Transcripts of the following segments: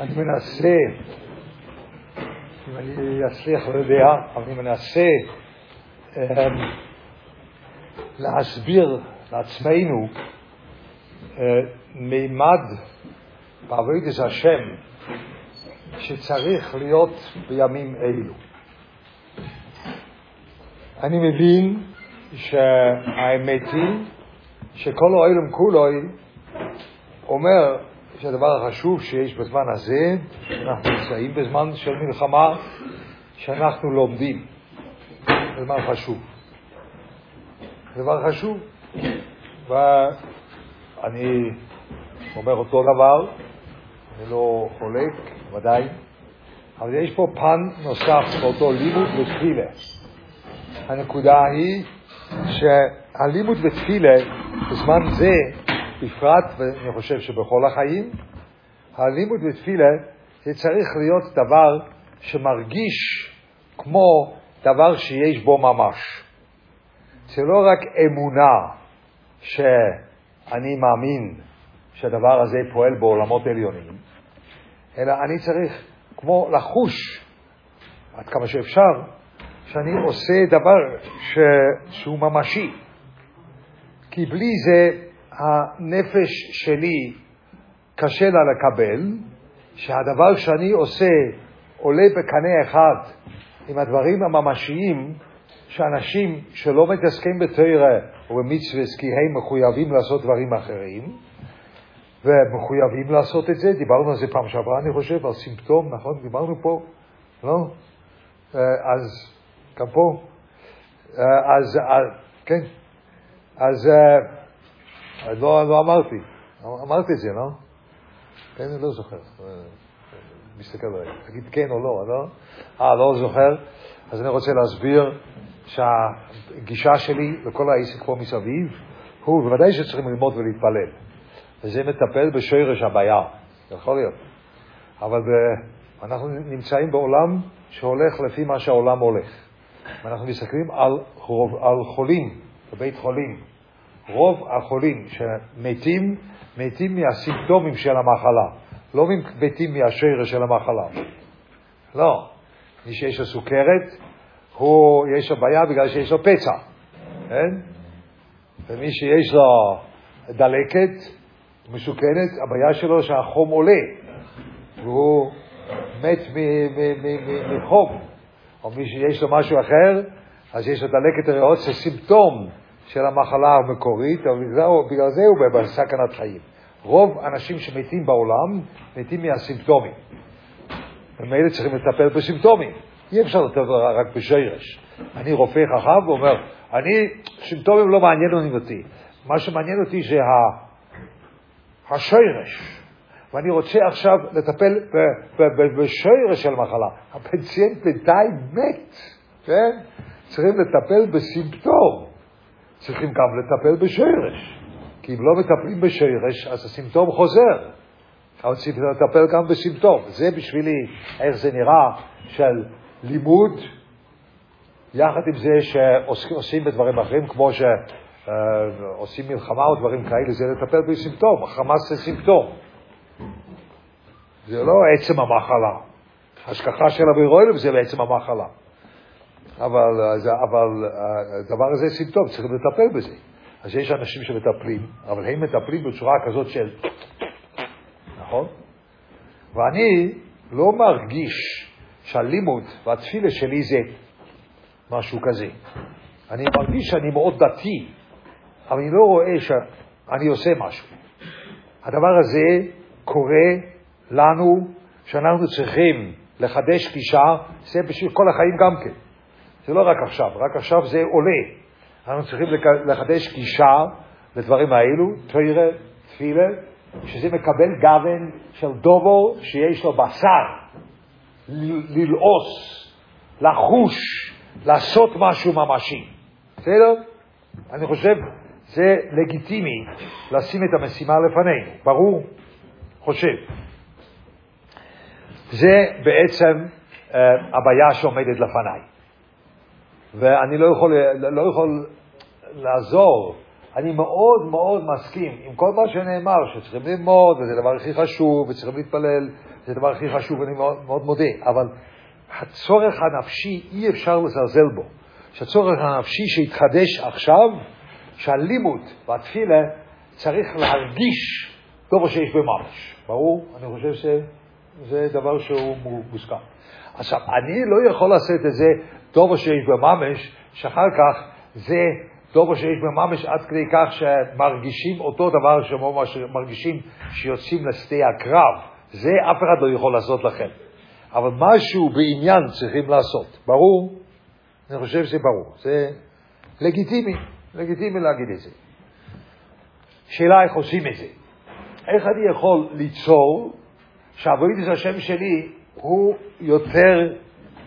אני מנסה, אם אני אצליח, לא יודע, אבל אני מנסה אמ, להסביר לעצמנו אה, מימד בעבודת השם שצריך להיות בימים אלו. אני מבין שהאמת היא שכל העולם כולו אומר שהדבר החשוב שיש בזמן הזה, אנחנו נמצאים בזמן של מלחמה, שאנחנו לומדים. זה דבר חשוב. דבר חשוב. ואני אומר אותו דבר, אני לא חולק, ודאי, אבל יש פה פן נוסף באותו לימוד ותפילה. הנקודה היא שהלימוד ותפילה בזמן זה, בפרט, ואני חושב שבכל החיים, הלימוד ותפילה זה צריך להיות דבר שמרגיש כמו דבר שיש בו ממש. זה לא רק אמונה שאני מאמין שהדבר הזה פועל בעולמות עליונים, אלא אני צריך כמו לחוש, עד כמה שאפשר, שאני עושה דבר ש... שהוא ממשי. כי בלי זה הנפש שלי קשה לה לקבל, שהדבר שאני עושה עולה בקנה אחד עם הדברים הממשיים שאנשים שלא מתעסקים בתרא או במצווה כי הם מחויבים לעשות דברים אחרים, ומחויבים לעשות את זה, דיברנו על זה פעם שעברה, אני חושב, על סימפטום, נכון? דיברנו פה, לא? אה, אז גם פה, אה, אז, אה, כן, אז לא, לא אמרתי, אמרתי את זה, לא? כן, אני לא זוכר. מסתכל עליי, תגיד כן או לא, לא? אה, לא זוכר? אז אני רוצה להסביר שהגישה שלי לכל העסק פה מסביב, הוא בוודאי שצריכים ללמוד ולהתפלל. וזה מטפל בשרש הבעיה, יכול להיות. אבל אנחנו נמצאים בעולם שהולך לפי מה שהעולם הולך. ואנחנו מסתכלים על, על חולים בבית חולים. רוב החולים שמתים, מתים מהסימפטומים של המחלה, לא מתים מהשרש של המחלה. לא. מי שיש לו סוכרת, הוא, יש לו בעיה בגלל שיש לו פצע, כן? ומי שיש לו דלקת מסוכנת, הבעיה שלו שהחום עולה, והוא מת מחום. או מי שיש לו משהו אחר, אז יש לו דלקת הריאות, זה סימפטום של המחלה המקורית, בגלל זה הוא בסכנת חיים. רוב האנשים שמתים בעולם מתים מהסימפטומים. ומילא צריכים לטפל בסימפטומים. אי אפשר לטפל רק בשרש. אני רופא חכם ואומר, אני, סימפטומים לא מעניינים אותי. מה שמעניין אותי זה השרש. ואני רוצה עכשיו לטפל בשרש של מחלה. הפציינט בינתיים מת, כן? צריכים לטפל בסימפטום. צריכים גם לטפל בשרש. כי אם לא מטפלים בשרש, אז הסימפטום חוזר. אבל צריכים לטפל גם בסימפטום. זה בשבילי איך זה נראה של לימוד, יחד עם זה שעושים בדברים אחרים, כמו שעושים מלחמה או דברים כאלה, זה לטפל בסימפטום. החמאס זה סימפטום. זה לא עצם המחלה. השכחה של אבירוילם זה בעצם המחלה. אבל, אבל הדבר הזה סימפטום, צריכים לטפל בזה. אז יש אנשים שמטפלים, אבל הם מטפלים בצורה כזאת של... נכון? ואני לא מרגיש שהלימוד והתפילה שלי זה משהו כזה. אני מרגיש שאני מאוד דתי, אבל אני לא רואה שאני עושה משהו. הדבר הזה קורה לנו שאנחנו צריכים לחדש גישה, זה בשביל כל החיים גם כן. זה לא רק עכשיו, רק עכשיו זה עולה. אנחנו צריכים לחדש גישה לדברים האלו, תראה, תפילה, שזה מקבל גוון של דובור שיש לו בשר, ללעוס, לחוש, לעשות משהו ממשי. בסדר? אני חושב זה לגיטימי לשים את המשימה לפנינו, ברור? חושב. זה בעצם uh, הבעיה שעומדת לפניי. ואני לא יכול, לא יכול לעזור. אני מאוד מאוד מסכים עם כל מה שנאמר, שצריכים ללמוד, וזה הדבר הכי חשוב, וצריכים להתפלל, זה הדבר הכי חשוב, אני מאוד, מאוד מודה, אבל הצורך הנפשי, אי אפשר לזלזל בו. שהצורך הנפשי שהתחדש עכשיו, שהלימוד והתפילה צריך להרגיש טוב שיש בממש. ברור? אני חושב שזה דבר שהוא מוסכם. עכשיו, אני לא יכול לעשות את זה טוב שיש בממש, שאחר כך זה טוב שיש בממש עד כדי כך שמרגישים אותו דבר שמרגישים שיוצאים לשדה הקרב. זה אף אחד לא יכול לעשות לכם. אבל משהו בעניין צריכים לעשות. ברור? אני חושב שזה ברור. זה לגיטימי, לגיטימי להגיד את זה. שאלה איך עושים את זה. איך אני יכול ליצור שהעבודת השם שלי הוא יותר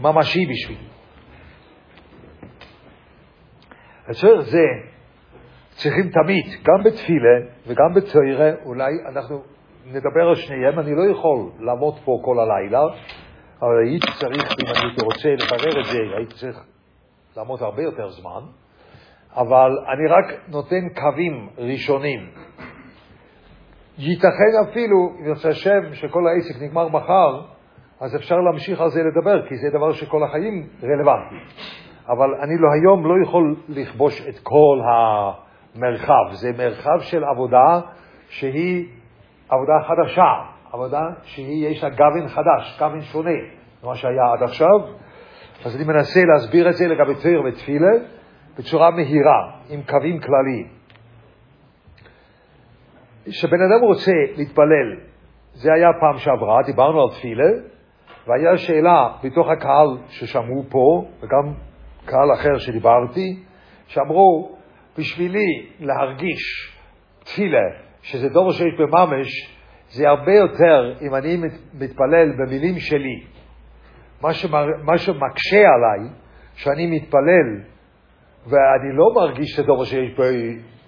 ממשי בשבילי. לצורך זה צריכים תמיד, גם בתפילה וגם בתוירה, אולי אנחנו נדבר על שניהם, אני לא יכול לעמוד פה כל הלילה, אבל הייתי צריך, אם אני רוצה לברר את זה, הייתי צריך לעמוד הרבה יותר זמן, אבל אני רק נותן קווים ראשונים. ייתכן אפילו, אם יוצא השם, שכל העסק נגמר מחר, אז אפשר להמשיך על זה לדבר, כי זה דבר שכל החיים רלוונטי. אבל אני לא, היום לא יכול לכבוש את כל המרחב. זה מרחב של עבודה שהיא עבודה חדשה, עבודה שיש לה גוון חדש, גוון שונה ממה שהיה עד עכשיו. אז אני מנסה להסביר את זה לגבי תיר ותפילה בצורה מהירה, עם קווים כלליים. כשבן אדם רוצה להתפלל, זה היה פעם שעברה, דיברנו על תפילה, והיה שאלה בתוך הקהל ששמעו פה, וגם קהל אחר שדיברתי, שאמרו, בשבילי להרגיש תפילה, שזה דבר שיש בממש, זה הרבה יותר אם אני מתפלל במילים שלי. מה, שמר, מה שמקשה עליי, שאני מתפלל ואני לא מרגיש שזה דבר שיש פה,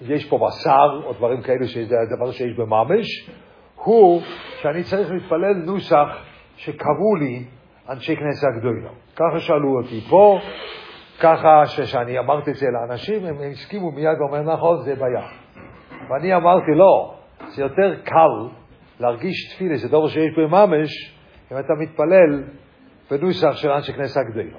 יש פה בשר או דברים כאלה, שזה דבר שיש בממש, הוא שאני צריך להתפלל נוסח שקבעו לי אנשי כנסת הגדולה. ככה שאלו אותי פה, ככה שכשאני אמרתי את זה לאנשים, הם, הסכימו מיד ואומרים, נכון, זה בעיה. ואני אמרתי, לא, זה יותר קל להרגיש תפילה, זה דבר שיש בממש, אם אתה מתפלל בנוסח של אנשי כנסת הגדולה.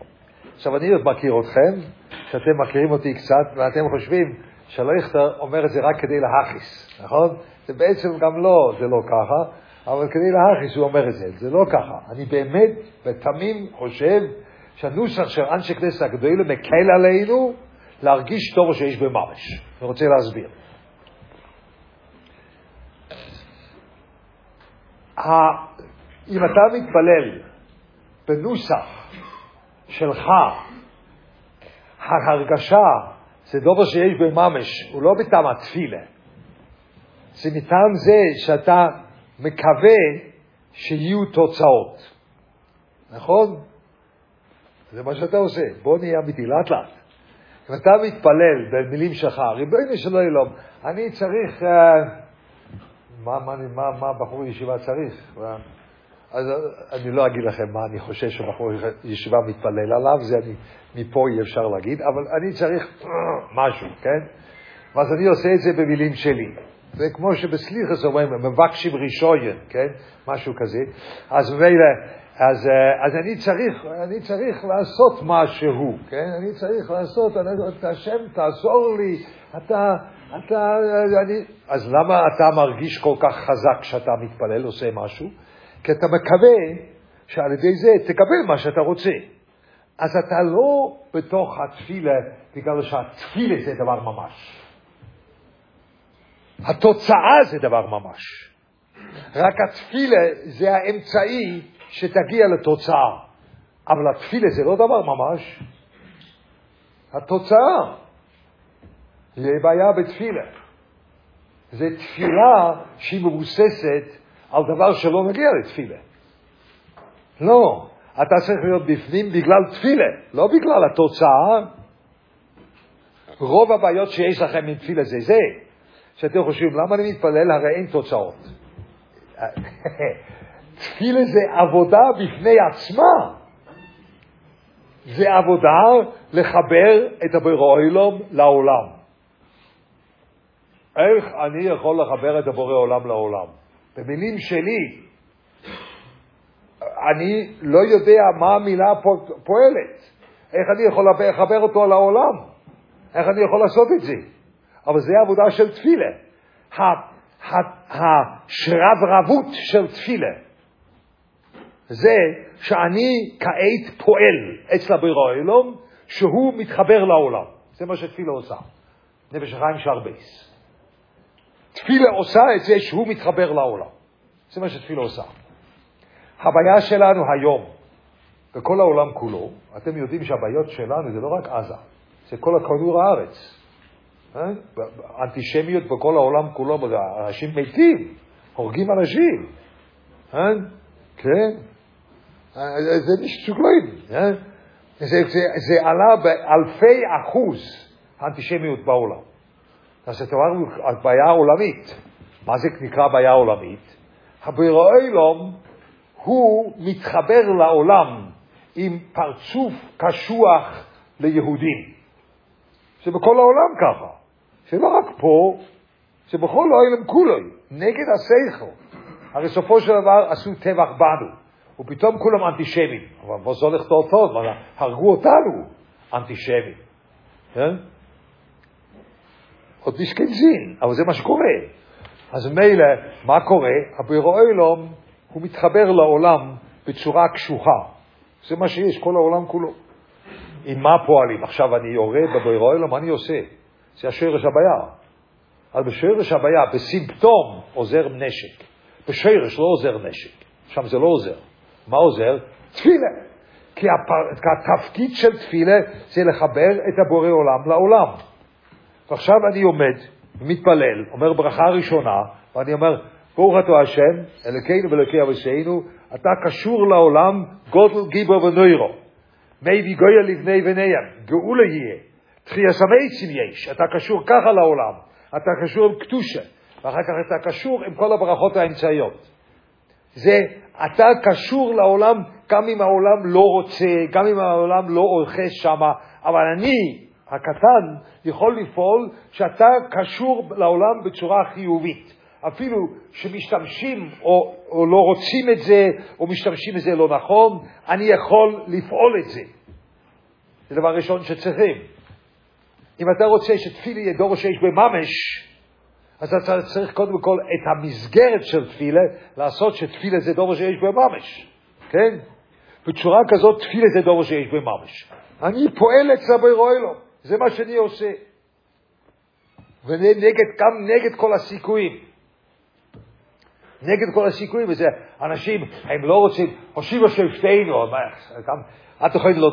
עכשיו, אני מכיר אתכם, שאתם מכירים אותי קצת, ואתם חושבים שלויכטר אומר את זה רק כדי להכיס, נכון? זה בעצם גם לא, זה לא ככה, אבל כדי להכיס הוא אומר את זה, זה לא ככה. אני באמת ותמים חושב שהנוסח של אנשי כנסת הגדולה מקל עלינו להרגיש טוב שיש בממש. אני רוצה להסביר. אם אתה מתפלל בנוסח שלך, ההרגשה זה דבר שיש בממש, הוא לא בטעם התפילה. זה מטעם זה שאתה מקווה שיהיו תוצאות. נכון? זה מה שאתה עושה. בוא נהיה אמיתי, לאט לאט. אם אתה מתפלל במילים שלך, ריבונו של עולם, אני צריך... Uh, מה, מה, מה, מה בחור ישיבה צריך? אז אני לא אגיד לכם מה אני חושב שבחור ישיבה מתפלל עליו, זה אני, מפה אי אפשר להגיד, אבל אני צריך משהו, כן? ואז אני עושה את זה במילים שלי. זה כמו שבסליחס אומרים, מבקשים רישויין, כן? משהו כזה. אז ממילא, אז, אז אני, צריך, אני צריך לעשות משהו, כן? אני צריך לעשות, אני, השם תעזור לי, אתה, אתה, אני... אז למה אתה מרגיש כל כך חזק כשאתה מתפלל, עושה משהו? כי אתה מקווה שעל ידי זה תקבל מה שאתה רוצה. אז אתה לא בתוך התפילה, בגלל שהתפילה זה דבר ממש. התוצאה זה דבר ממש. רק התפילה זה האמצעי שתגיע לתוצאה. אבל התפילה זה לא דבר ממש. התוצאה. זה בעיה בתפילה. זה תפילה שהיא מבוססת על דבר שלא מגיע לתפילה. לא, אתה צריך להיות בפנים בגלל תפילה, לא בגלל התוצאה. רוב הבעיות שיש לכם עם תפילה זה זה, שאתם חושבים, למה אני מתפלל? הרי אין תוצאות. תפילה זה עבודה בפני עצמה. זה עבודה לחבר את הבורא עולם לעולם. איך אני יכול לחבר את הבורא עולם לעולם? במילים שלי, אני לא יודע מה המילה פועלת. איך אני יכול לחבר אותו לעולם? איך אני יכול לעשות את זה? אבל זה עבודה של תפילה. השרברבות של תפילה זה שאני כעת פועל אצל הבירו אלום, שהוא מתחבר לעולם. זה מה שתפילה עושה. נפש החיים שרבייס. תפילה עושה את זה שהוא מתחבר לעולם. זה מה שתפילה עושה. הבעיה שלנו היום, בכל העולם כולו, אתם יודעים שהבעיות שלנו זה לא רק עזה, זה כל כדור הארץ. אה? אנטישמיות בכל העולם כולו, אנשים מתים, הורגים אנשים. אה? כן? אה, זה משוגעים. זה, זה, זה עלה באלפי אחוז האנטישמיות בעולם. אז אתה אומר, בעיה עולמית. מה זה נקרא בעיה עולמית? הבירואילום הוא מתחבר לעולם עם פרצוף קשוח ליהודים. זה בכל העולם ככה. זה לא רק פה, זה בכל העולם כולו, נגד השכל. הרי בסופו של דבר עשו טבח בנו, ופתאום כולם אנטישמים. אבל מה זה הולך טוב? הרגו אותנו אנטישמים. כן? עוד משכנזין, אבל זה מה שקורה. אז מילא, מה קורה? הבירו אילום, הוא מתחבר לעולם בצורה קשוחה. זה מה שיש, כל העולם כולו. עם מה פועלים? עכשיו אני יורד בבירו אילום, מה אני עושה? זה השרש הבעיה. אז בשרש הבעיה, בסימפטום עוזר נשק. בשרש לא עוזר נשק. שם זה לא עוזר. מה עוזר? תפילה. כי התפקיד של תפילה זה לחבר את הבורא עולם לעולם. ועכשיו אני עומד ומתפלל, אומר ברכה ראשונה, ואני אומר, ברוך אתה השם, אלוקינו ואלוקי אבוסינו, אתה קשור לעולם, גודל גיבור ונוירו. מי ויגויה לבני בניהם, גאולה יהיה. תחייה סמייצים יש, אתה קשור ככה לעולם, אתה קשור עם קטושה, ואחר כך אתה קשור עם כל הברכות האמצעיות. זה, אתה קשור לעולם גם אם העולם לא רוצה, גם אם העולם לא אוחז שמה, אבל אני, הקטן יכול לפעול שאתה קשור לעולם בצורה חיובית. אפילו שמשתמשים או, או לא רוצים את זה, או משתמשים בזה לא נכון, אני יכול לפעול את זה. זה דבר ראשון שצריכים. אם אתה רוצה שתפילה יהיה דור שיש בממש, אז אתה צריך קודם כל את המסגרת של תפילה, לעשות שתפילה זה דור שיש בממש, כן? בצורה כזאת תפילה זה דור שיש בממש. אני פועל אצל בירוי לו. זה מה שאני עושה. ונגד, גם נגד כל הסיכויים. נגד כל הסיכויים, וזה, אנשים, הם לא רוצים, הושיבו שבטנו, גם, אל תוכל לא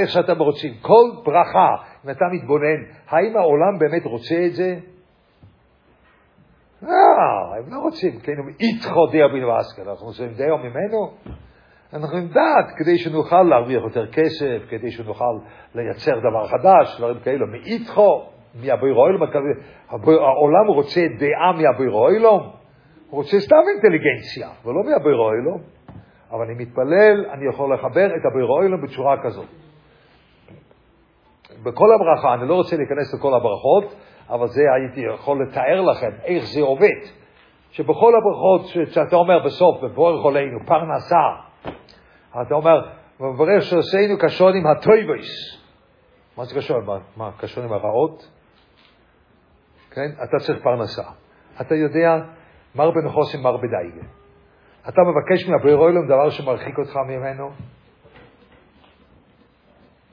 איך שאתם רוצים. כל ברכה, אם אתה מתבונן, האם העולם באמת רוצה את זה? לא, הם לא רוצים, כן, איתכו דיו בן ואסקל, אנחנו עושים דיו ממנו, אנחנו עם דעת כדי שנוכל להרוויח יותר כסף, כדי שנוכל לייצר דבר חדש, דברים כאלו. מאיתכו, מהבירוילום, העולם רוצה דעה מהבירוילום, הוא רוצה סתם אינטליגנציה, ולא מהבירוילום. אבל אני מתפלל, אני יכול לחבר את הבירוילום בצורה כזאת. בכל הברכה, אני לא רוצה להיכנס לכל הברכות, אבל זה הייתי יכול לתאר לכם איך זה עובד. שבכל הברכות שאתה אומר בסוף, בבורך עולנו, פרנסה, אתה אומר, מברך שעשינו קשונים הטויבויס. מה זה קשון? מה, מה קשונים הרעות? כן? אתה צריך פרנסה. אתה יודע, מר בן חוסן מר בדייגה. אתה מבקש מהברירואילום דבר שמרחיק אותך ממנו?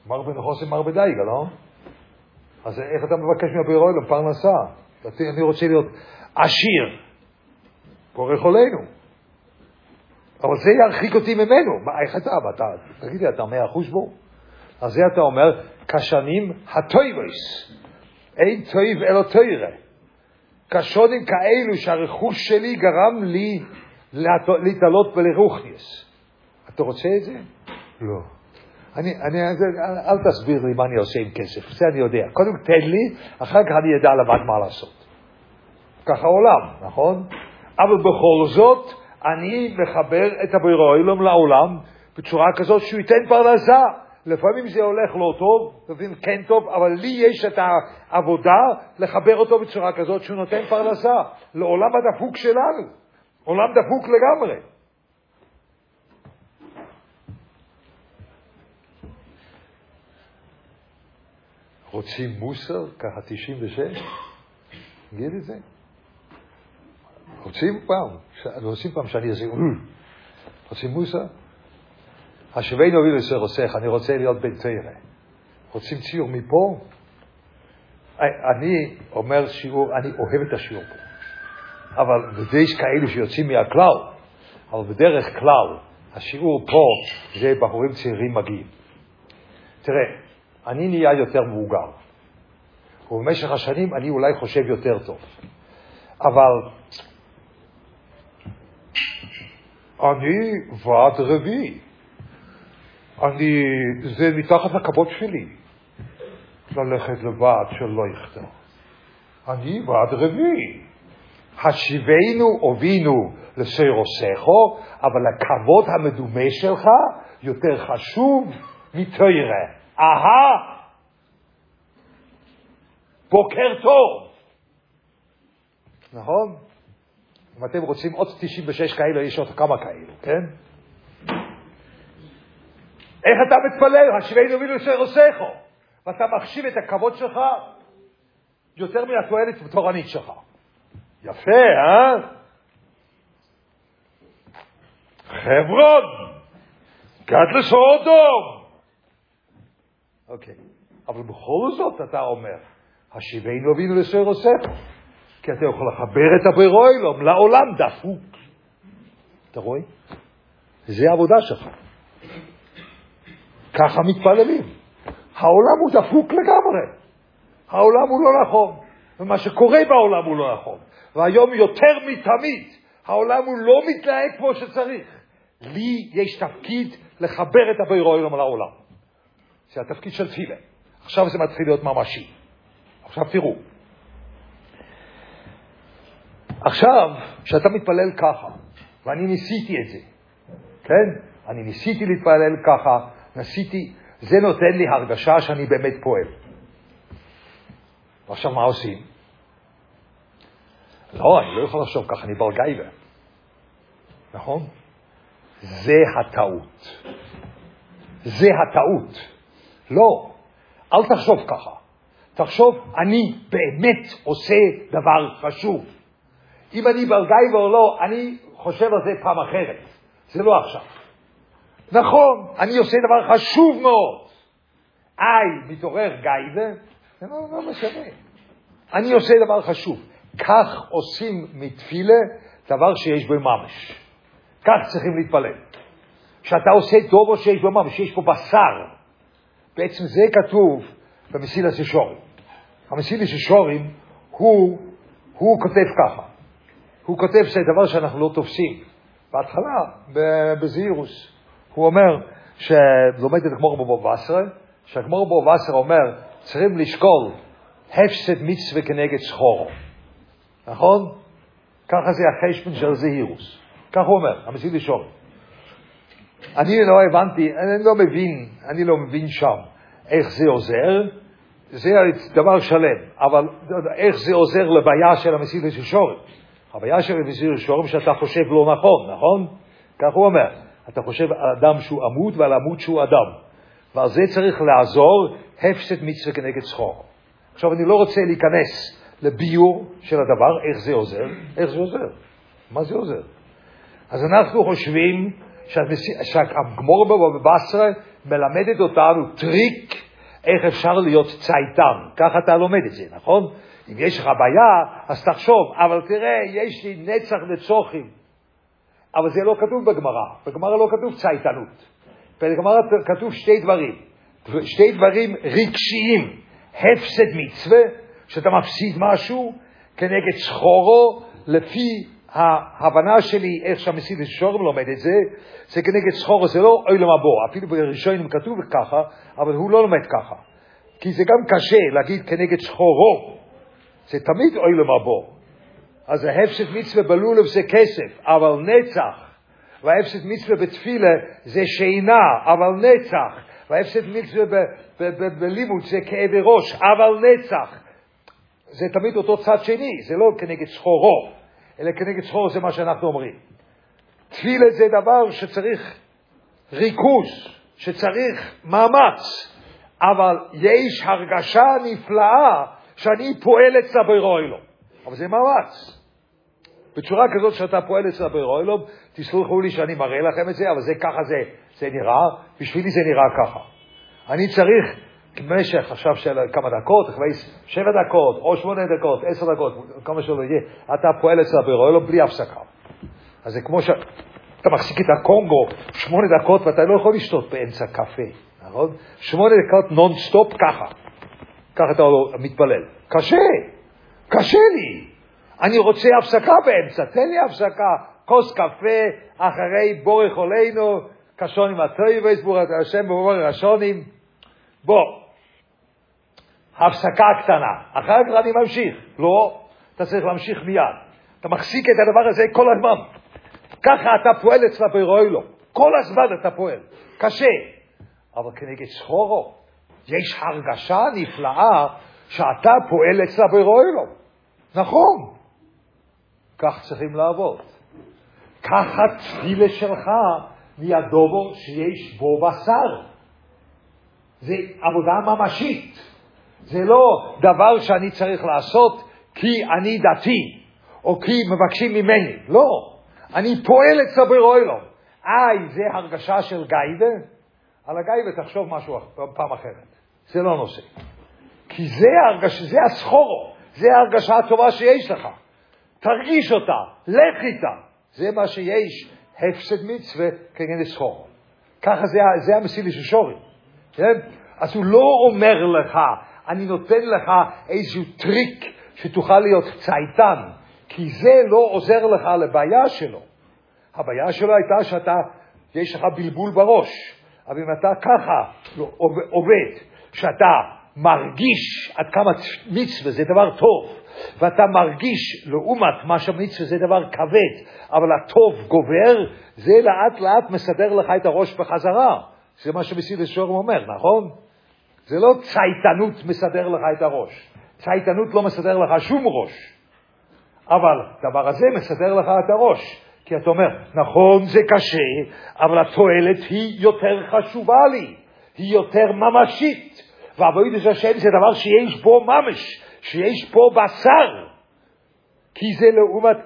מר בן חוסן מר בדייגה, לא? אז איך אתה מבקש מהברירואילום פרנסה? אני רוצה להיות עשיר, פורח עולנו. אבל זה ירחיק אותי ממנו. מה, איך אתה? אתה תגיד לי, אתה מאה אחוז בו? אז זה אתה אומר, כשנים הטויבויס. אין טויב אלא טוירה. כשונים כאלו שהרכוש שלי גרם לי להתעלות בלרוכניס. אתה רוצה את זה? לא. אני, אני, אל, תסביר לי מה אני עושה עם כסף, זה אני יודע. קודם תן לי, אחר כך אני אדע לבד מה לעשות. ככה עולם, נכון? אבל בכל זאת, אני מחבר את הברירה אילום לעולם בצורה כזאת שהוא ייתן פרנסה. לפעמים זה הולך לא טוב, לפעמים כן טוב, אבל לי יש את העבודה לחבר אותו בצורה כזאת שהוא נותן פרנסה לעולם הדפוק שלנו, עולם דפוק לגמרי. רוצים מוסר, ככה 96? נגיד את זה. רוצים פעם, רוצים פעם שאני אעשה, רוצים מוסר? השווינו אביו אשר עושך, אני רוצה להיות בן תרא. רוצים ציור מפה? אני אומר שיעור, אני אוהב את השיעור פה. אבל יש כאלו שיוצאים מהכלל, אבל בדרך כלל השיעור פה זה בחורים צעירים מגיעים. תראה, אני נהיה יותר מבוגר, ובמשך השנים אני אולי חושב יותר טוב, אבל אני ועד רביעי. אני, זה מתחת לכבוד שלי, ללכת לבד שלא יכתוב. אני ועד רביעי. השיבנו הובינו לסירוסכו, אבל הכבוד המדומה שלך יותר חשוב מתוירה. אהה, בוקר טוב. נכון? אם אתם רוצים עוד 96 כאלה, יש עוד כמה כאלו, כן? איך אתה מתפלל? השיבנו הובינו לסירוסכו. ואתה מחשיב את הכבוד שלך יותר מהתועלת התורנית שלך. יפה, אה? חברון, גדלס אודום. אוקיי, אבל בכל זאת אתה אומר, השיבנו אבינו לסויר עושה, כי אתה יכול לחבר את הברוילום לעולם דפוק. אתה רואה? זה העבודה שלך. ככה מתפללים. העולם הוא דפוק לגמרי. העולם הוא לא נכון, ומה שקורה בעולם הוא לא נכון. והיום יותר מתמיד, העולם הוא לא מתנהג כמו שצריך. לי יש תפקיד לחבר את הבירו היום לעולם. זה התפקיד של תפילה. עכשיו זה מתחיל להיות ממשי. עכשיו תראו. עכשיו, כשאתה מתפלל ככה, ואני ניסיתי את זה, כן? אני ניסיתי להתפלל ככה, ניסיתי, זה נותן לי הרגשה שאני באמת פועל. ועכשיו מה עושים? לא, אני לא יכול לחשוב ככה, אני בר גייבר. נכון? זה הטעות. זה הטעות. לא, אל תחשוב ככה. תחשוב, אני באמת עושה דבר חשוב. אם אני בר גייבר או לא, אני חושב על זה פעם אחרת. זה לא עכשיו. נכון, אני עושה דבר חשוב מאוד. איי, מתעורר גייבר, זה לא, לא משנה. אני עושה דבר חשוב. כך עושים מתפילה דבר שיש בו ממש. כך צריכים להתפלל. כשאתה עושה טוב או שיש בו ממש, שיש פה בשר. בעצם זה כתוב במסילה ששורים. המסילה ששורים, הוא, הוא כותב ככה. הוא כותב שזה דבר שאנחנו לא תופסים. בהתחלה, בזהירוס, הוא אומר שלומד את הגמור בבוא וסרה, שהגמור בבוא וסרה אומר, צריכים לשקול הפסד מצווה כנגד שחורו. נכון? ככה זה החשבון של זהירוס. כך הוא אומר, המסיד לשאול. אני לא הבנתי, אני לא מבין, אני לא מבין שם איך זה עוזר, זה דבר שלם, אבל איך זה עוזר לבעיה של המסיד לשורים. הבעיה של המסיד לשורים שאתה חושב לא נכון, נכון? כך הוא אומר, אתה חושב על אדם שהוא עמוד ועל עמוד שהוא אדם. ועל זה צריך לעזור הפסד מצווה כנגד שחור. עכשיו, אני לא רוצה להיכנס לביור של הדבר, איך זה עוזר, איך זה עוזר, מה זה עוזר. אז אנחנו חושבים שהגמור בבבסרה מלמדת אותנו טריק איך אפשר להיות צייתן. ככה אתה לומד את זה, נכון? אם יש לך בעיה, אז תחשוב, אבל תראה, יש לי נצח לצוכים. אבל זה לא כתוב בגמרא. בגמרא לא כתוב צייתנות. בגמרא כתוב שתי דברים. שתי דברים רגשיים. הפסד מצווה שאתה מפסיד משהו כנגד שחורו, לפי ההבנה שלי, איך שהמסיד לשורם לומד את זה, זה כנגד שחורו, זה לא אוי למבוא, אפילו בראשונים כתוב ככה, אבל הוא לא לומד ככה. כי זה גם קשה להגיד כנגד שחורו, זה תמיד אוי למבוא. אז ההפסד מצווה בלולב זה כסף, אבל נצח. וההפסד מצווה בתפילה זה שינה, אבל נצח. וההפסד מצווה בלימוד זה כאבי ראש, אבל נצח. זה תמיד אותו צד שני, זה לא כנגד שחורו, אלא כנגד שחורו זה מה שאנחנו אומרים. תפילה זה דבר שצריך ריכוז, שצריך מאמץ, אבל יש הרגשה נפלאה שאני פועל אצל ברוילום. אבל זה מאמץ. בצורה כזאת שאתה פועל אצל ברוילום, תסלחו לי שאני מראה לכם את זה, אבל זה ככה זה, זה נראה, בשבילי זה נראה ככה. אני צריך במשך עכשיו של כמה דקות, אחרי שבע דקות, או שמונה דקות, עשר דקות, כמה שלא יהיה, אתה פועל אצל הבורא עולם בלי הפסקה. אז זה כמו שאתה מחזיק את הקונגו שמונה דקות ואתה לא יכול לשתות באמצע קפה, נכון? שמונה דקות נונסטופ ככה. ככה אתה מתפלל. קשה, קשה לי. אני רוצה הפסקה באמצע, תן לי הפסקה, כוס קפה, אחרי בורך עולנו, קשונים הטויבס, בורת השם בבורך השונים. בוא, הפסקה קטנה, אחר כך אני ממשיך. לא, אתה צריך להמשיך מיד. אתה מחזיק את הדבר הזה כל הזמן. ככה אתה פועל אצל הבירואילו. כל הזמן אתה פועל. קשה. אבל כנגד סחורו, יש הרגשה נפלאה שאתה פועל אצל הבירואילו. נכון. כך צריכים לעבוד. ככה תפילה שלך מהדובו שיש בו בשר. זה עבודה ממשית. זה לא דבר שאני צריך לעשות כי אני דתי, או כי מבקשים ממני. לא. אני פועל אצל ברוילום. איי, זה הרגשה של גייבה? על הגייבה תחשוב משהו פעם אחרת. זה לא נושא. כי זה הרגשה, זה הסחורו, זה ההרגשה הטובה שיש לך. תרגיש אותה, לך איתה. זה מה שיש, הפסד מצווה כנגד סחורו. ככה זה, זה המסילי של שורים. כן? אז הוא לא אומר לך, אני נותן לך איזשהו טריק שתוכל להיות צייתן, כי זה לא עוזר לך לבעיה שלו. הבעיה שלו הייתה שאתה, יש לך בלבול בראש. אבל אם אתה ככה עובד, שאתה מרגיש עד כמה מצווה זה דבר טוב, ואתה מרגיש לעומת מה שמצווה זה דבר כבד, אבל הטוב גובר, זה לאט לאט מסדר לך את הראש בחזרה. זה מה שמסיד שורם אומר, נכון? זה לא צייתנות מסדר לך את הראש. צייתנות לא מסדר לך שום ראש. אבל הדבר הזה מסדר לך את הראש. כי אתה אומר, נכון, זה קשה, אבל התועלת היא יותר חשובה לי, היא יותר ממשית. ועבודת השם זה דבר שיש בו ממש, שיש פה בשר. כי זה לעומת,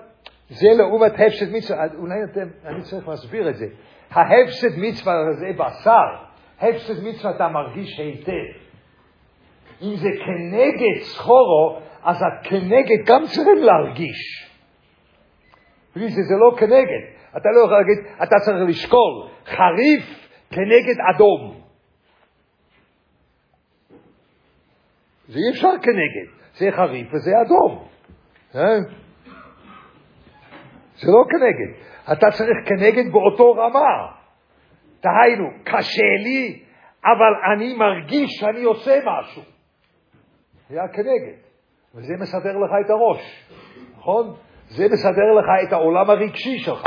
זה לעומת הפסד מצווה, אולי אתם, אני צריך להסביר את זה. ההפסד מצווה זה בשר, הפסד מצווה אתה מרגיש היטב. אם זה כנגד סחורו, אז הכנגד גם צריכים להרגיש. בלי זה זה לא כנגד. אתה לא יכול להגיד, אתה צריך לשקול חריף כנגד אדום. זה אי אפשר כנגד, זה חריף וזה אדום. אה? זה לא כנגד. אתה צריך כנגד באותו רמה. דהיינו, קשה לי, אבל אני מרגיש שאני עושה משהו. זה כנגד. וזה מסדר לך את הראש, נכון? זה מסדר לך את העולם הרגשי שלך.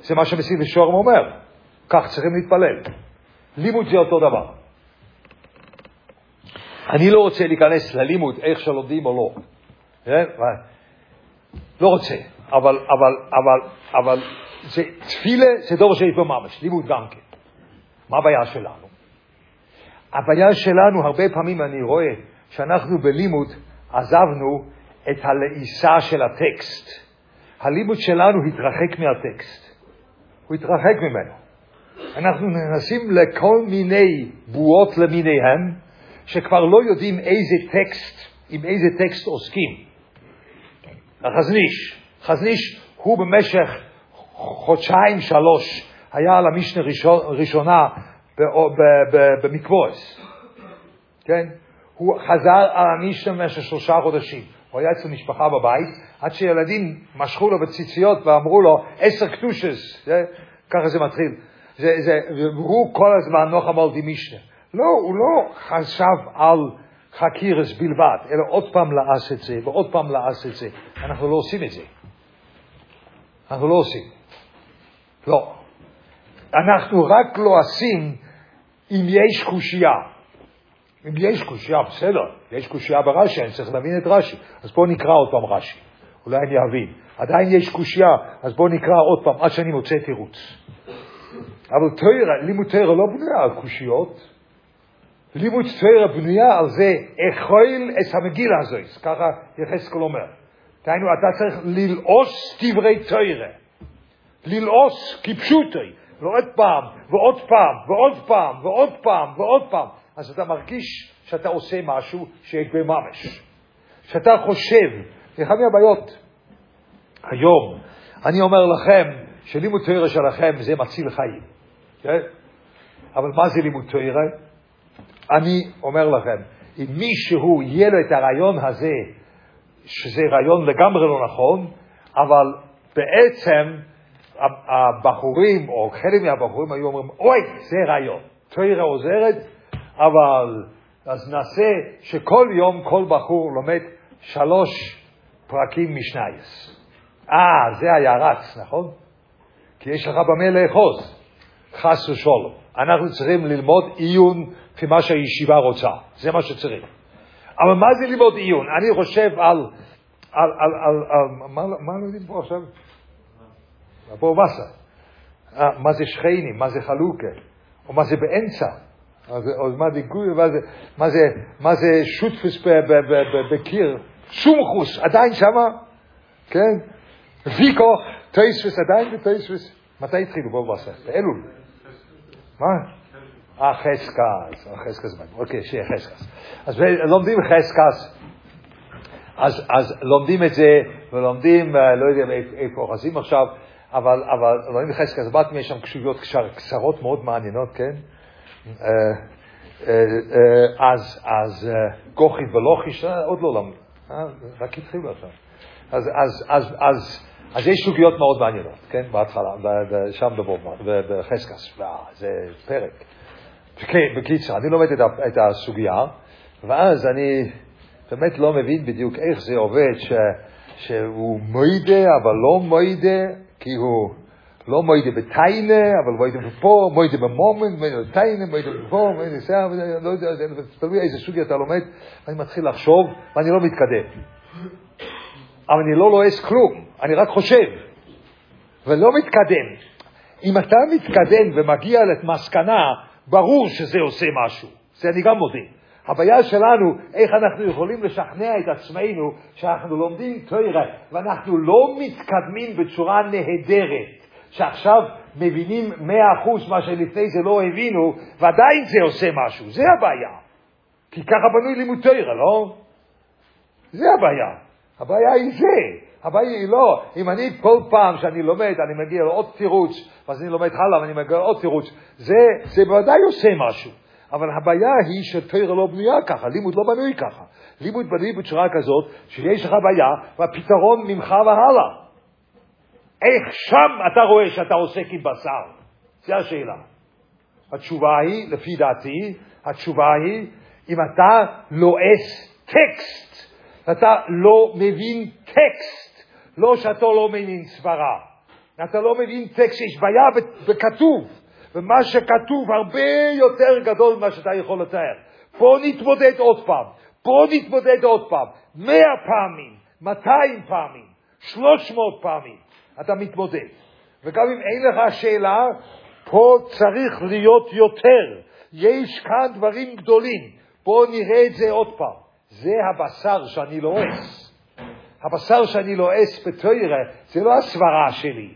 זה מה שמסיב שורם אומר. כך צריכים להתפלל. לימוד זה אותו דבר. אני לא רוצה להיכנס ללימוד איך שלומדים או לא. כן? לא רוצה, אבל, אבל, אבל, אבל זה, תפילה זה דבר שיש בו ממש, לימוד גם כן. מה הבעיה שלנו? הבעיה שלנו, הרבה פעמים אני רואה שאנחנו בלימוד עזבנו את הלעיסה של הטקסט. הלימוד שלנו התרחק מהטקסט. הוא התרחק ממנו. אנחנו נכנסים לכל מיני בועות למיניהם, שכבר לא יודעים איזה טקסט, עם איזה טקסט עוסקים. החזניש, חזניש הוא במשך חודשיים שלוש היה על המשנה ראשונה במקבועס, כן? הוא חזר על המשנה במשך שלושה חודשים. הוא היה אצל משפחה בבית, עד שילדים משכו לו בציציות ואמרו לו, עשר קטושס, ככה זה מתחיל. זה, זה, והוא כל הזמן נוח אמר די משנה. לא, הוא לא חשב על חקירס בלבד, אלא עוד פעם לעש את זה, ועוד פעם לעש את זה. אנחנו לא עושים את זה. אנחנו לא עושים. לא. אנחנו רק לא עושים אם יש קושייה. אם יש קושייה, בסדר, יש קושייה ברש"י, אני צריך להבין את רש"י. אז בואו נקרא עוד פעם רש"י, אולי אני אבין. עדיין יש קושייה, אז בואו נקרא עוד פעם, עד שאני מוצא תירוץ. אבל תוירה, לימוד תוירה לא בנויה על קושיות. לימוד תוירה בנויה על זה, אכול את המגילה הזאת, ככה יחזקאל אומר. דהיינו, אתה צריך ללעוס דברי תוירה. ללעוס כפשוטי, ועוד פעם, ועוד פעם, ועוד פעם, ועוד פעם, ועוד פעם. אז אתה מרגיש שאתה עושה משהו שיש בממש. שאתה חושב, אחת מהבעיות. היום, אני אומר לכם שלימוד תוירה שלכם זה מציל חיים. כן? אבל מה זה לימוד תוירה? אני אומר לכם, אם מישהו יהיה לו את הרעיון הזה, שזה רעיון לגמרי לא נכון, אבל בעצם הבחורים, או חלק מהבחורים היו אומרים, אוי, זה רעיון, תוירה עוזרת, אבל אז נעשה שכל יום כל בחור לומד שלוש פרקים משנייס. אה, זה היה רץ, נכון? כי יש לך במה לאחוז, חס ושלום. אנחנו צריכים ללמוד עיון כפי מה שהישיבה רוצה, זה מה שצריך. אבל מה זה ללמוד עיון? אני חושב על, על, על, על, על מה, מה לומדים פה עכשיו? פה מסה. אה, מה זה שכנים, מה זה חלוקה, או מה זה באמצע, או מה זה גוי, מה זה, שוטפוס בקיר, שומחוס, עדיין שמה, כן? ויקו, טייספוס, עדיין בטייספוס. מתי התחילו בואו בסדר? באלול. מה? אה, חסקס, אה, חסקס, אוקיי, שיהיה חסקס. אז לומדים חסקס, אז, אז לומדים את זה, ולומדים, אה, לא יודע איפה אוחזים עכשיו, אבל, אבל לומדים חסקס, באתי יש שם קשויות קצרות מאוד מעניינות, כן? אה, אז, אז כוכי ולוכי, עוד לא למדו, רק התחילו עכשיו. אז, אז, אז, אז, אז יש סוגיות מאוד מעניינות, כן, בהתחלה, שם בבובמן, בחסקס, זה פרק. בקיצר, אני לומד את הסוגיה, ואז אני באמת לא מבין בדיוק איך זה עובד, ש, שהוא מוידה, אבל לא מוידה, כי הוא לא מוידה בטיינה, אבל מוידה פה, מוידה במומנט, מוידה בטיינה, מוידה פה, מוידה זה, לא יודע, תלוי איזה סוגיה אתה לומד, ואני מתחיל לחשוב, ואני לא מתקדם. אבל אני לא לועס כלום, אני רק חושב, ולא מתקדם. אם אתה מתקדם ומגיע למסקנה, ברור שזה עושה משהו, זה אני גם מודה. הבעיה שלנו, איך אנחנו יכולים לשכנע את עצמנו שאנחנו לומדים תוירה ואנחנו לא מתקדמים בצורה נהדרת, שעכשיו מבינים מאה אחוז מה שלפני זה לא הבינו, ועדיין זה עושה משהו, זה הבעיה. כי ככה בנוי לימוד תוירה, לא? זה הבעיה. הבעיה היא זה. הבעיה היא לא, אם אני כל פעם שאני לומד, אני מגיע לעוד תירוץ, ואז אני לומד הלאה ואני מגיע לעוד תירוץ, זה, זה בוודאי עושה משהו. אבל הבעיה היא שתוירה לא בנויה ככה, לימוד לא בנוי ככה. לימוד בנוי בצורה כזאת, שיש לך בעיה, והפתרון ממך והלאה. איך שם אתה רואה שאתה עוסק עם בשר? זו השאלה. התשובה היא, לפי דעתי, התשובה היא, אם אתה לועס טקסט, אתה לא מבין טקסט, לא שאתה לא מבין סברה. אתה לא מבין טקסט, יש בעיה בכתוב, ומה שכתוב הרבה יותר גדול ממה שאתה יכול לתאר. פה נתמודד עוד פעם, פה נתמודד עוד פעם, מאה פעמים, מאתיים פעמים, שלוש מאות פעמים, אתה מתמודד. וגם אם אין לך שאלה, פה צריך להיות יותר. יש כאן דברים גדולים. בואו נראה את זה עוד פעם. זה הבשר שאני לועס. הבשר שאני לועס בתוירה, זה לא הסברה שלי.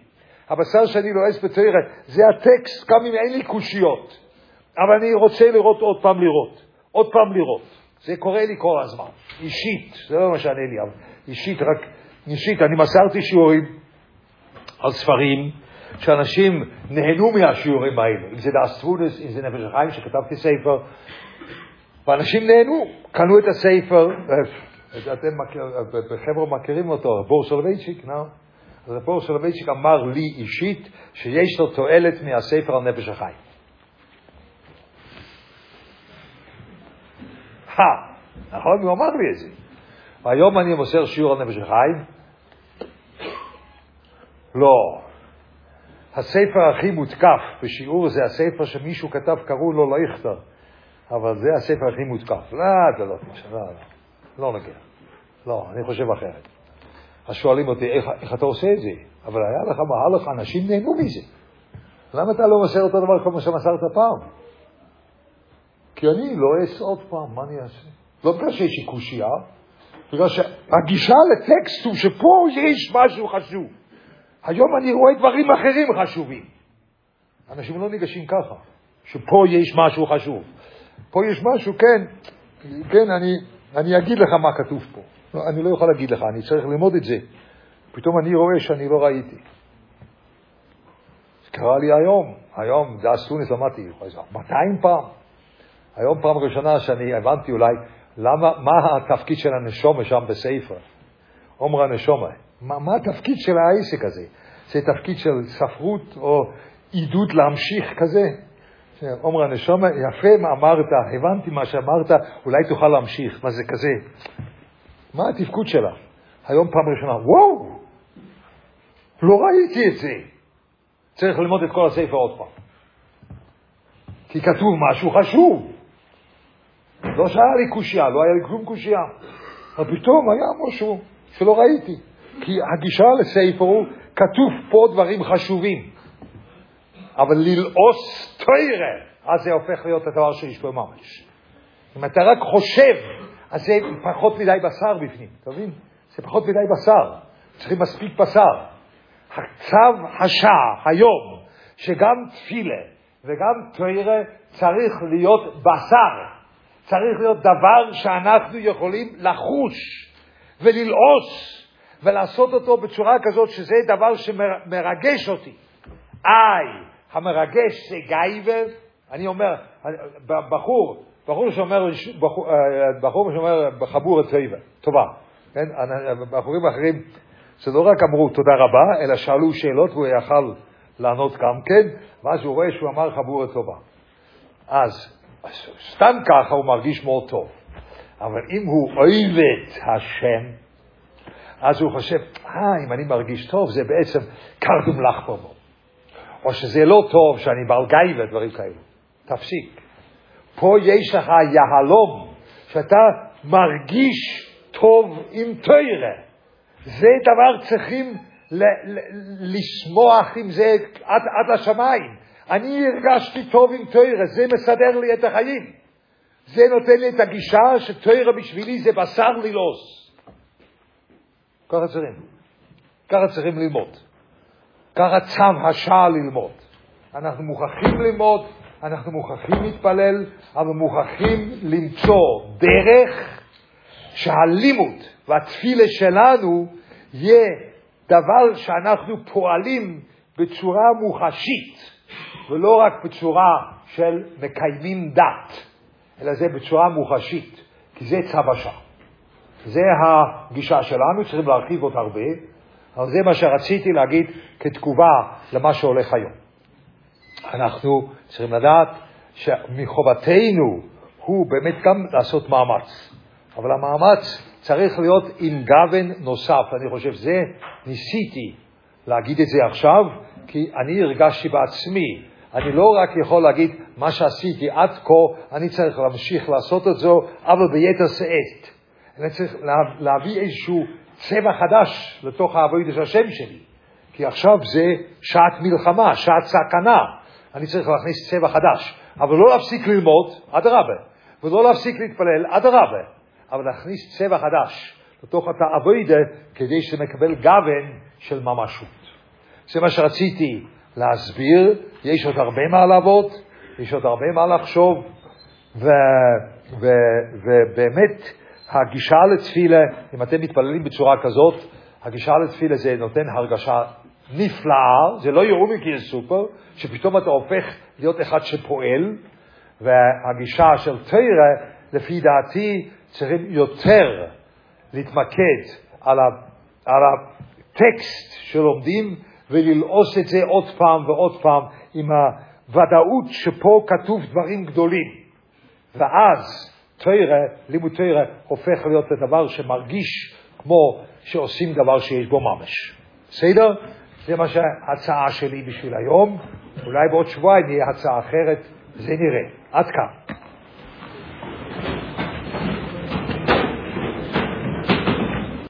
הבשר שאני לועס בתוירה, זה הטקסט, גם אם אין לי קושיות. אבל אני רוצה לראות עוד פעם לראות. עוד פעם לראות. זה קורה לי כל הזמן. אישית, זה לא משנה לי, אבל אישית, רק אישית. אני מסרתי שיעורים על ספרים שאנשים נהנו מהשיעורים האלה. אם זה דאסטרודס, אם זה נפש החיים, שכתבתי ספר, ואנשים נהנו, קנו את הספר, אתם בחבר'ה מכירים אותו, בור סולובייצ'יק, נו? אז בור סולובייצ'יק אמר לי אישית שיש לו תועלת מהספר על נפש. הא, נכון? הוא אמר לי את זה. והיום אני מוסר שיעור על נפש החיים? לא. הספר הכי מותקף בשיעור זה הספר שמישהו כתב, קראו לו לאיכטר. אבל זה הספר הכי מותקף. לא, זה לא, לא, לא, לא נגיע. לא, אני חושב אחרת. אז שואלים אותי, איך, איך אתה עושה את זה? אבל היה לך מהלך, אנשים נהנו מזה. למה אתה לא מוסר אותו דבר כמו שמסרת פעם? כי אני לא אעש עוד פעם, מה אני אעשה? לא בגלל שיש לי קושייה, בגלל שהגישה לטקסט הוא שפה יש משהו חשוב. היום אני רואה דברים אחרים חשובים. אנשים לא ניגשים ככה, שפה יש משהו חשוב. פה יש משהו, כן, כן, אני, אני אגיד לך מה כתוב פה. לא, אני לא יכול להגיד לך, אני צריך ללמוד את זה. פתאום אני רואה שאני לא ראיתי. זה קרה לי היום, היום, זה אסונס למדתי, 200 פעם. היום פעם ראשונה שאני הבנתי אולי למה, מה התפקיד של הנשומה שם בספר, עומר הנשומה. מה, מה התפקיד של העסק הזה? זה תפקיד של ספרות או עידוד להמשיך כזה? עומר הנשומה, יפה מה אמרת, הבנתי מה שאמרת, אולי תוכל להמשיך. מה זה כזה? מה התפקוד שלה? היום פעם ראשונה, וואו, לא ראיתי את זה. צריך ללמוד את כל הספר עוד פעם. כי כתוב משהו חשוב. לא שהיה לי קושייה, לא היה לי כלום קושייה. אבל פתאום היה משהו שלא ראיתי. כי הגישה לספר הוא, כתוב פה דברים חשובים. אבל ללעוס תוירה, אז זה הופך להיות הדבר שיש בו ממש. אם אתה רק חושב, אז זה פחות מדי בשר בפנים, אתה מבין? זה פחות מדי בשר, צריכים מספיק בשר. הצו השעה, היום, שגם תפילה וגם תוירה צריך להיות בשר. צריך להיות דבר שאנחנו יכולים לחוש וללעוס ולעשות אותו בצורה כזאת שזה דבר שמרגש אותי. איי, המרגש זה גייבר, אני אומר, בחור, בחור שאומר, בחור, בחור שאומר בחבור הצבע, טובה, כן? בחורים אחרים שלא רק אמרו תודה רבה, אלא שאלו שאלות והוא יכל לענות גם כן, ואז הוא רואה שהוא אמר חבורה טובה. אז סתם ככה הוא מרגיש מאוד טוב. אבל אם הוא אוהב את השם, אז הוא חושב, אה, אם אני מרגיש טוב, זה בעצם קרדום פה. או שזה לא טוב שאני בעל גיא ודברים כאלה. תפסיק. פה יש לך יהלום, שאתה מרגיש טוב עם תוירה. זה דבר צריכים לשמוח עם זה עד, עד השמיים. אני הרגשתי טוב עם תוירה, זה מסדר לי את החיים. זה נותן לי את הגישה שתוירה בשבילי זה בשר ללעוס. ככה צריכים. ככה צריכים ללמוד. ככה צו השעה ללמוד. אנחנו מוכרחים ללמוד, אנחנו מוכרחים להתפלל, אבל מוכרחים למצוא דרך שהלימוד והתפילה שלנו יהיה דבר שאנחנו פועלים בצורה מוחשית. ולא רק בצורה של מקיימים דת, אלא זה בצורה מוחשית, כי זה צו השעה. זה הגישה שלנו, צריכים להרחיב עוד הרבה, אבל זה מה שרציתי להגיד כתגובה למה שהולך היום. אנחנו צריכים לדעת שמחובתנו הוא באמת גם לעשות מאמץ, אבל המאמץ צריך להיות עם גוון נוסף. אני חושב, זה ניסיתי להגיד את זה עכשיו, כי אני הרגשתי בעצמי אני לא רק יכול להגיד, מה שעשיתי עד כה, אני צריך להמשיך לעשות את זה, אבל ביתר שאת. אני צריך להביא איזשהו צבע חדש לתוך העבודה של השם שלי. כי עכשיו זה שעת מלחמה, שעת סכנה. אני צריך להכניס צבע חדש. אבל לא להפסיק ללמוד, אדרבה. ולא להפסיק להתפלל, אדרבה. אבל להכניס צבע חדש לתוך את העבודה כדי שנקבל גוון של ממשות. זה מה שרציתי להסביר, יש עוד הרבה מה לעבוד, יש עוד הרבה מה לחשוב, ובאמת הגישה לתפילה, אם אתם מתפללים בצורה כזאת, הגישה לתפילה זה נותן הרגשה נפלאה, זה לא יראו מכיר סופר, שפתאום אתה הופך להיות אחד שפועל, והגישה של תרא, לפי דעתי, צריכים יותר להתמקד על, ה, על הטקסט שלומדים, וללעוס את זה עוד פעם ועוד פעם עם הוודאות שפה כתוב דברים גדולים. ואז תוירה, לימוד תוירה, הופך להיות לדבר שמרגיש כמו שעושים דבר שיש בו ממש. בסדר? זה מה שההצעה שלי בשביל היום. אולי בעוד שבועיים יהיה הצעה אחרת, זה נראה. עד כאן.